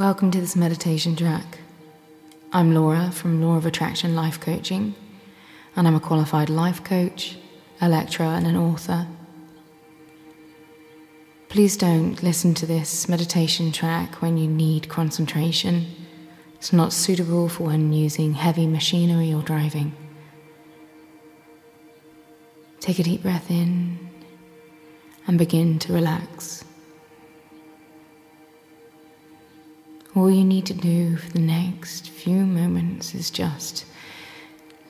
Welcome to this meditation track. I'm Laura from Law of Attraction Life Coaching, and I'm a qualified life coach, a lecturer, and an author. Please don't listen to this meditation track when you need concentration. It's not suitable for when using heavy machinery or driving. Take a deep breath in and begin to relax. All you need to do for the next few moments is just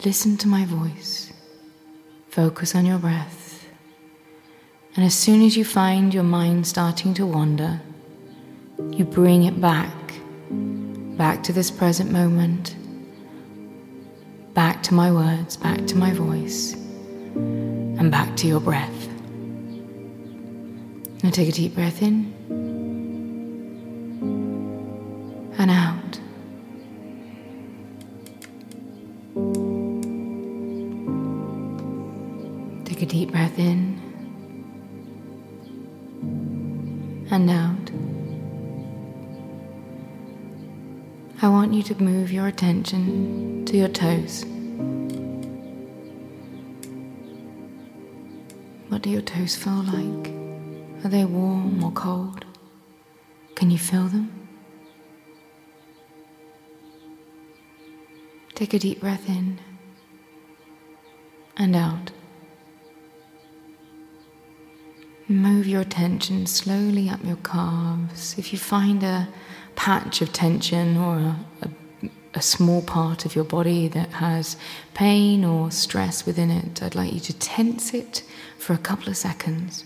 listen to my voice, focus on your breath and as soon as you find your mind starting to wander, you bring it back, back to this present moment, back to my words, back to my voice, and back to your breath. Now take a deep breath in you to move your attention to your toes. What do your toes feel like? Are they warm or cold? Can you feel them? Take a deep breath in and out. Move your attention slowly up your calves. If you find a patch of tension or a, a, a, small part of your body that has pain or stress within it, I'd like you to tense it for a couple of seconds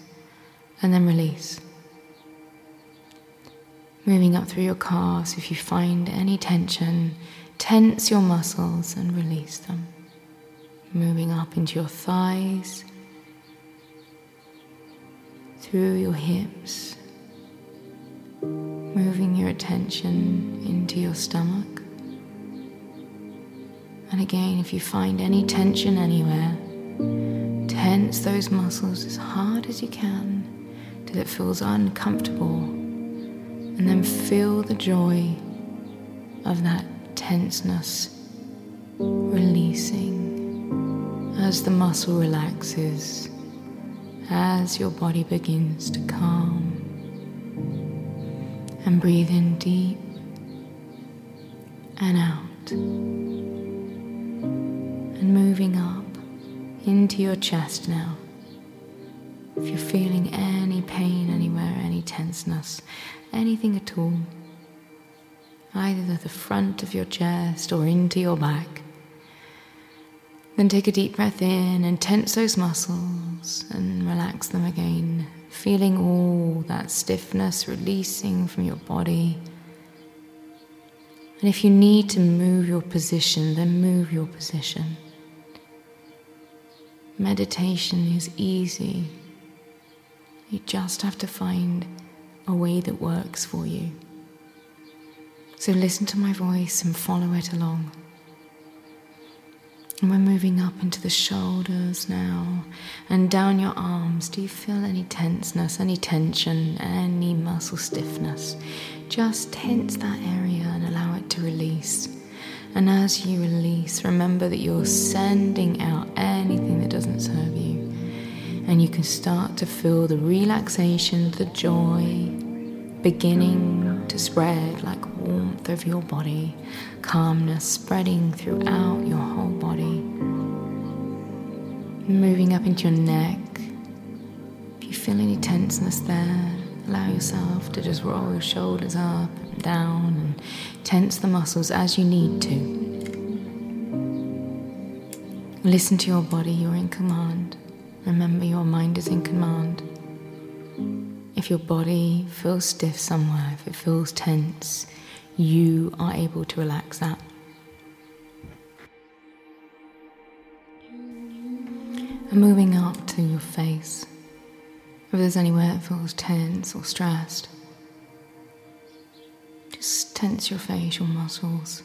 and then release. Moving up through your calves, if you find any tension, tense your muscles and release them. Moving up into your thighs through your hips, moving your attention into your stomach. And again, if you find any tension anywhere, tense those muscles as hard as you can till it feels uncomfortable. And then feel the joy of that tenseness releasing as the muscle relaxes as your body begins to calm. And breathe in deep and out. And moving up into your chest now. If you're feeling any pain anywhere, any tenseness, anything at all, either the front of your chest or into your back, then take a deep breath in and tense those muscles and relax them again, feeling all that stiffness releasing from your body. And if you need to move your position, then move your position. Meditation is easy. You just have to find a way that works for you. So listen to my voice and follow it along. And we're moving up into the shoulders now and down your arms. Do you feel any tenseness, any tension, any muscle stiffness? Just tense that area and allow it to release. And as you release, remember that you're sending out anything that doesn't serve you. And you can start to feel the relaxation, the joy beginning to spread like warmth over your body, calmness spreading throughout your whole body. Moving up into your neck. If you feel any tenseness there, allow yourself to just roll your shoulders up and down and tense the muscles as you need to. Listen to your body, you're in command. Remember, your mind is in command. If your body feels stiff somewhere, if it feels tense, you are able to relax that. And moving up to your face, if there's anywhere that feels tense or stressed, just tense your facial muscles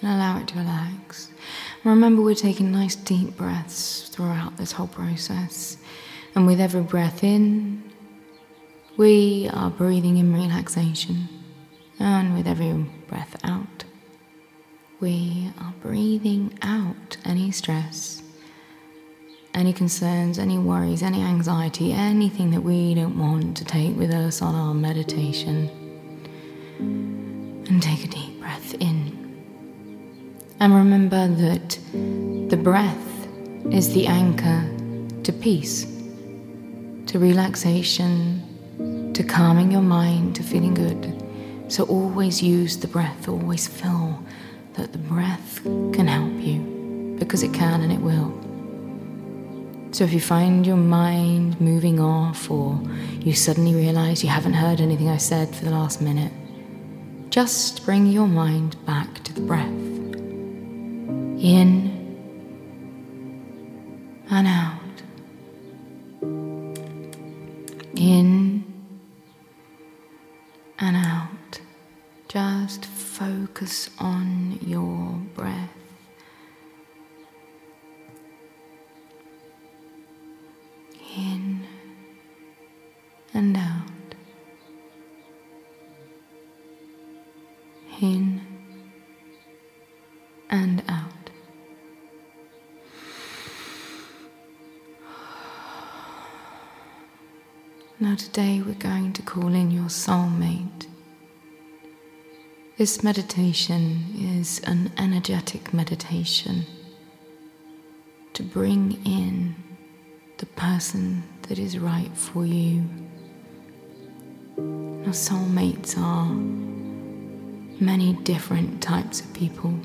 and allow it to relax. Remember, we're taking nice deep breaths throughout this whole process. And with every breath in, we are breathing in relaxation. And with every breath out, we are breathing out any stress, any concerns, any worries, any anxiety, anything that we don't want to take with us on our meditation. And take a deep breath in. And remember that the breath is the anchor to peace, to relaxation, to calming your mind, to feeling good. So always use the breath, always feel that the breath can help you because it can and it will. So if you find your mind moving off or you suddenly realize you haven't heard anything I said for the last minute, just bring your mind back to the breath. In and out. Now, today we're going to call in your soulmate. This meditation is an energetic meditation to bring in the person that is right for you. Now, soulmates are many different types of people,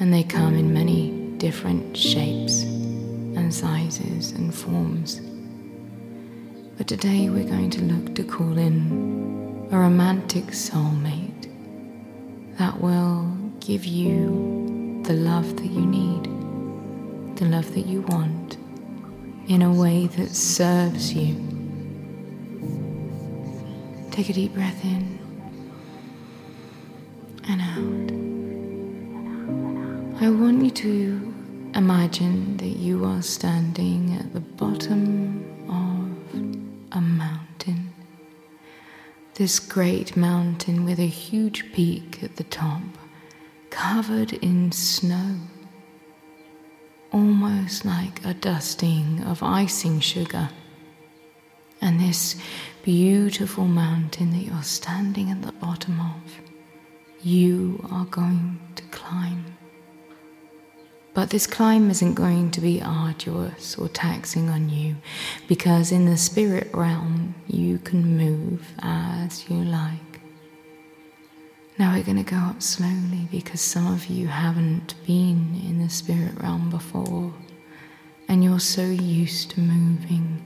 and they come in many different shapes and sizes and forms. But today we're going to look to call in a romantic soulmate that will give you the love that you need, the love that you want, in a way that serves you. Take a deep breath in and out. I want you to imagine that you are standing at the bottom This great mountain with a huge peak at the top, covered in snow, almost like a dusting of icing sugar. And this beautiful mountain that you're standing at the bottom of, you are going to climb. But this climb isn't going to be arduous or taxing on you because in the spirit realm you can move as you like. Now we're going to go up slowly because some of you haven't been in the spirit realm before and you're so used to moving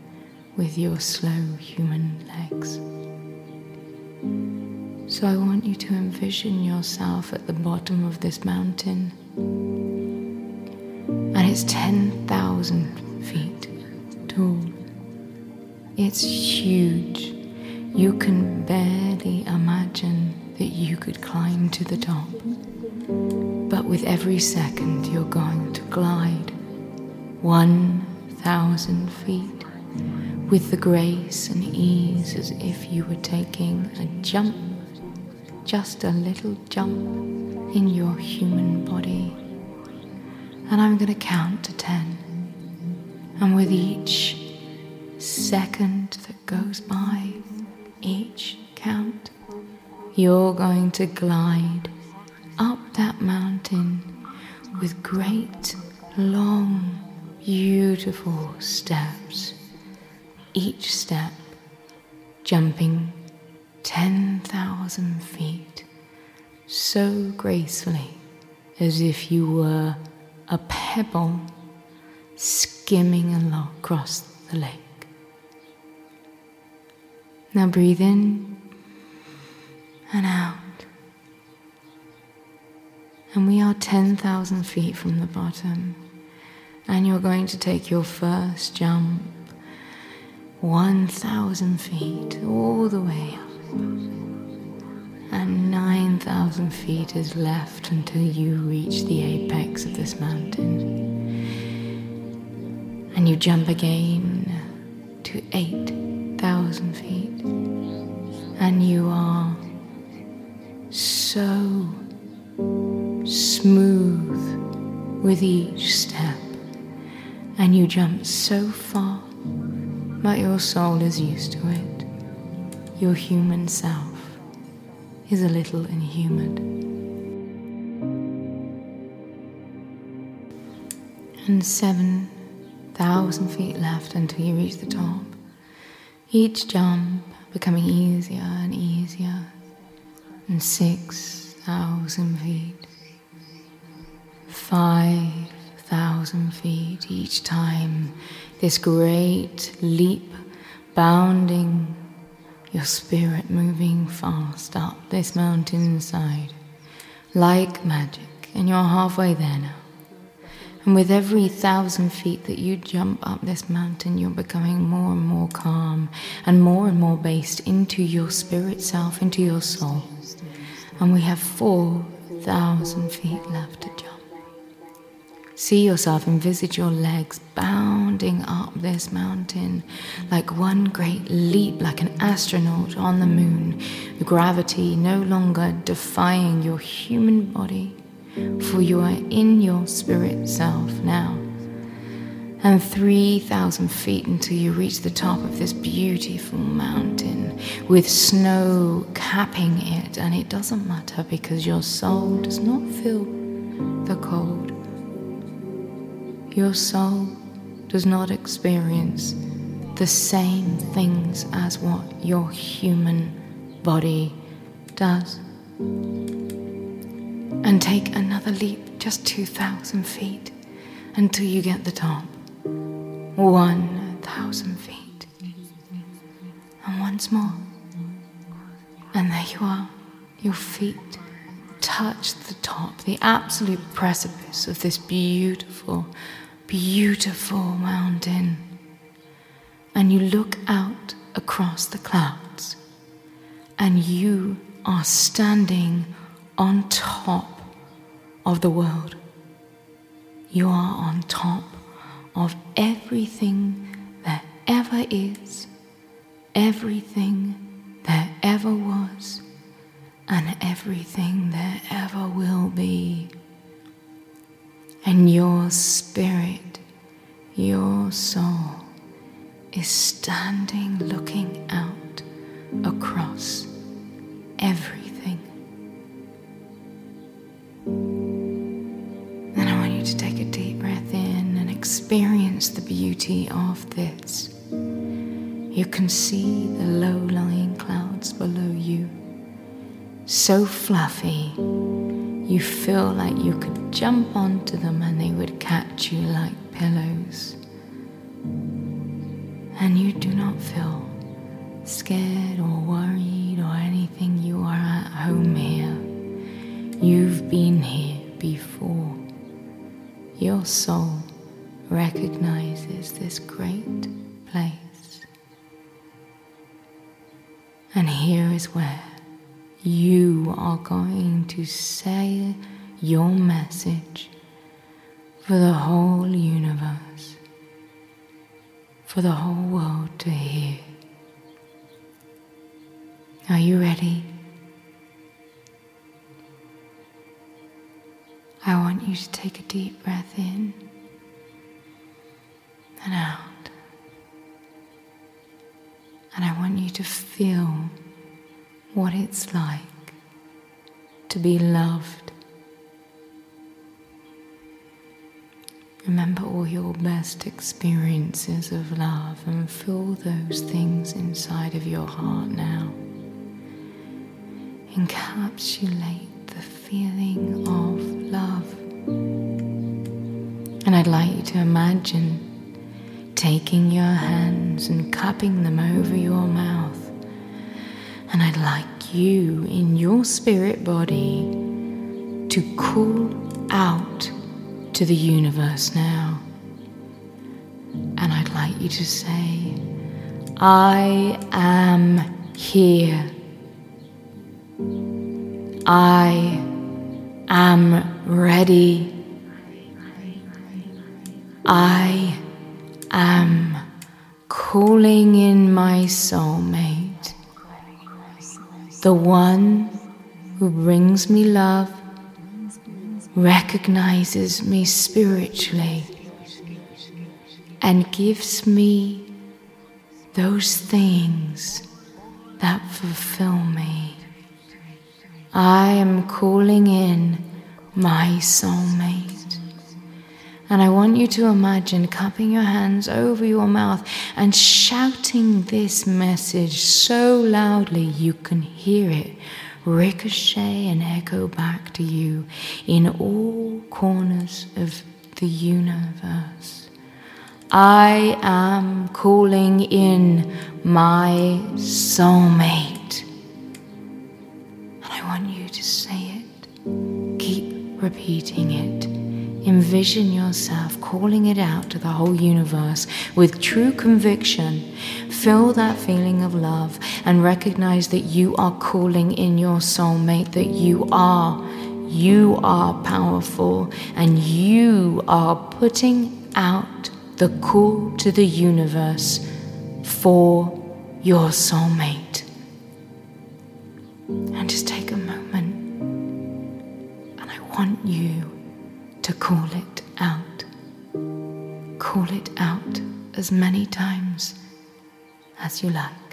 with your slow human legs. So I want you to envision yourself at the bottom of this mountain and it's 10,000 feet tall. It's huge. You can barely imagine that you could climb to the top. But with every second, you're going to glide 1,000 feet with the grace and ease as if you were taking a jump, just a little jump in your human body and I'm going to count to ten. And with each second that goes by, each count, you're going to glide up that mountain with great, long, beautiful steps. Each step jumping 10,000 feet so gracefully as if you were a pebble skimming across the lake. Now breathe in and out. And we are 10,000 feet from the bottom. And you're going to take your first jump 1,000 feet all the way up and 9,000 feet is left until you reach the apex of this mountain. And you jump again to 8,000 feet, and you are so smooth with each step, and you jump so far, but your soul is used to it. Your human self is a little inhuman. And seven thousand feet left until you reach the top. Each jump becoming easier and easier, and six thousand feet, five thousand feet each time. This great leap, bounding, your spirit moving fast up this mountainside, like magic, and you're halfway there now. And with every thousand feet that you jump up this mountain, you're becoming more and more calm and more and more based into your spirit self, into your soul. And we have 4,000 feet left to jump. See yourself, envisage your legs bounding up this mountain like one great leap, like an astronaut on the moon, gravity no longer defying your human body for you are in your spirit self now. And 3,000 feet until you reach the top of this beautiful mountain with snow capping it, and it doesn't matter because your soul does not feel the cold. Your soul does not experience the same things as what your human body does and take another leap just 2,000 feet until you get the top. 1,000 feet. And once more. And there you are. Your feet touch the top, the absolute precipice of this beautiful, beautiful mountain. And you look out across the clouds, and you are standing on top of the world. You are on top of everything that ever is, everything that ever was, and everything that ever will be. And your spirit, your soul, is standing looking out across everything. Experience the beauty of this. You can see the low lying clouds below you, so fluffy, you feel like you could jump onto them and they would catch you like pillows. And you do not feel scared or worried or anything. You are at home here. You've been here before. Your soul recognizes this great place. And here is where you are going to say your message for the whole universe, for the whole world to hear. Are you ready? I want you to take a deep breath in and out. And I want you to feel what it's like to be loved. Remember all your best experiences of love and feel those things inside of your heart now. Encapsulate the feeling of love. And I'd like you to imagine taking your hands and cupping them over your mouth. And I'd like you in your spirit body to call out to the universe now. And I'd like you to say, I am here. I am ready. I am calling in my soulmate, the one who brings me love, recognizes me spiritually, and gives me those things that fulfill me. I am calling in my soulmate. And I want you to imagine cupping your hands over your mouth and shouting this message so loudly you can hear it ricochet and echo back to you in all corners of the universe. I am calling in my soulmate. And I want you to say it. Keep repeating it. Envision yourself calling it out to the whole universe with true conviction. Feel that feeling of love and recognize that you are calling in your soulmate, that you are. You are powerful and you are putting out the call to the universe for your soulmate. And just take a moment and I want you to call it out. Call it out as many times as you like.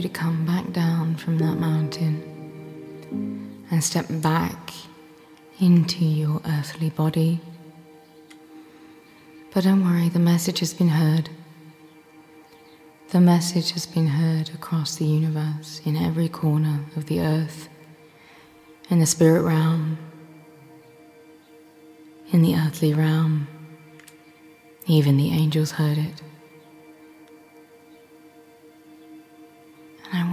You to come back down from that mountain and step back into your earthly body. But don't worry, the message has been heard. The message has been heard across the universe, in every corner of the earth, in the spirit realm, in the earthly realm. Even the angels heard it.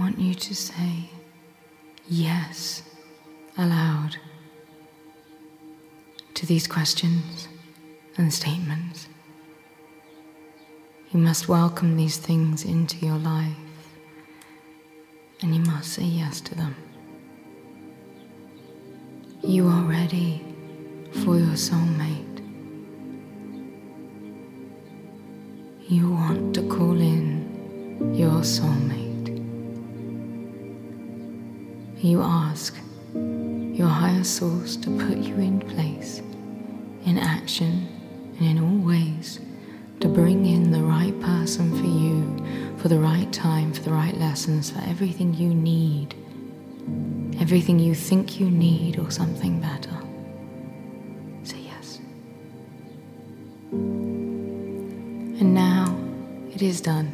Want you to say yes aloud to these questions and statements. You must welcome these things into your life and you must say yes to them. You are ready for your soulmate. you want to call in your soulmate. You ask your higher source to put you in place, in action, and in all ways to bring in the right person for you, for the right time, for the right lessons, for everything you need, everything you think you need, or something better. Say yes. And now it is done.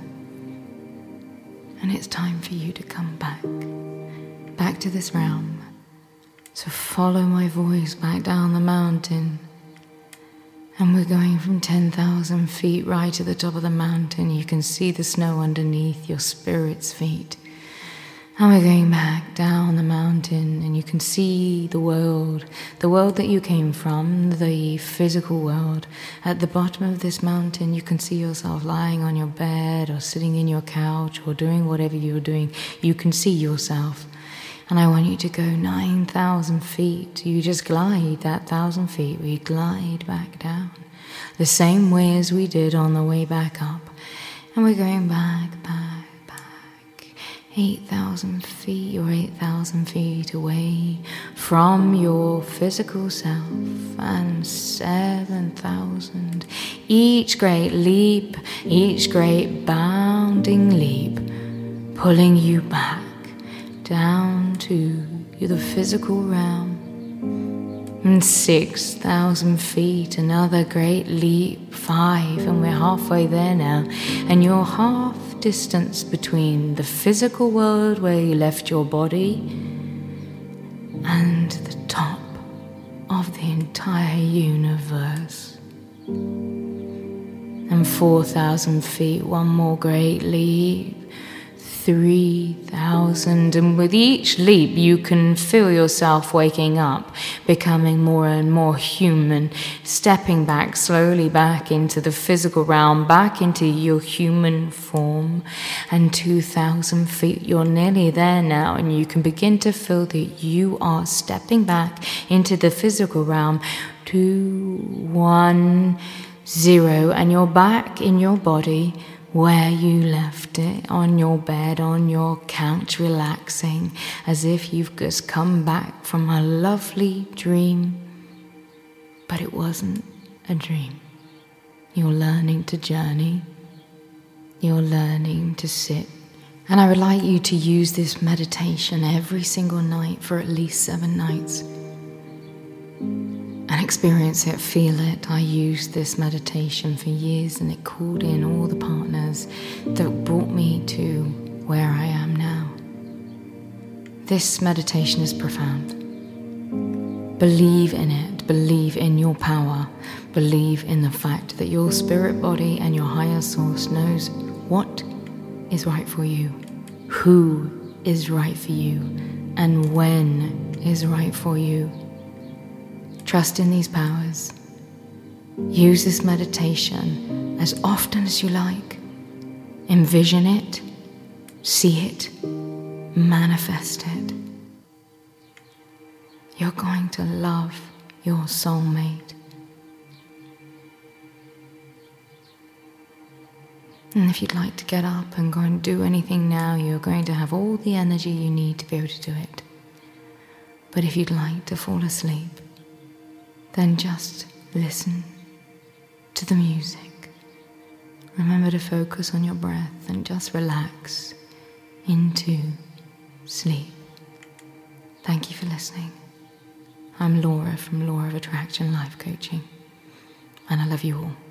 And it's time for you to come back, back to this realm. So follow my voice back down the mountain. And we're going from 10,000 feet right to the top of the mountain. You can see the snow underneath your spirit's feet. And we're going back down the mountain, and you can see the world, the world that you came from, the physical world. At the bottom of this mountain, you can see yourself lying on your bed, or sitting in your couch, or doing whatever you're doing. You can see yourself. And I want you to go 9,000 feet. You just glide that thousand feet. We glide back down. the same way as we did on the way back up. And we're going back, back, back. 8,000 feet or 8,000 feet away from your physical self, and 7,000. Each great leap, each great bounding leap, pulling you back down to the physical realm. And 6,000 feet, another great leap, five, and we're halfway there now. And you're half distance between the physical world where you left your body and the top of the entire universe. And 4,000 feet, one more great leap 3,000. And with each leap, you can feel yourself waking up, becoming more and more human, stepping back slowly back into the physical realm, back into your human form. And 2,000 feet, you're nearly there now, and you can begin to feel that you are stepping back into the physical realm. Two, one, zero, and you're back in your body where you left it on your bed, on your couch, relaxing as if you've just come back from a lovely dream. But it wasn't a dream. You're learning to journey, you're learning to sit. And I would like you to use this meditation every single night for at least seven nights and experience it, feel it. I used this meditation for years and it called in all the partners that brought me to where I am now. This meditation is profound. Believe in it, believe in your power, believe in the fact that your spirit body and your higher source knows what is right for you, who is right for you, and when is right for you. Trust in these powers. Use this meditation as often as you like. Envision it, see it, manifest it. You're going to love your soulmate. And if you'd like to get up and go and do anything now, you're going to have all the energy you need to be able to do it. But if you'd like to fall asleep, then just listen to the music. Remember to focus on your breath and just relax into sleep. Thank you for listening. I'm Laura from Law of Attraction Life Coaching, and I love you all.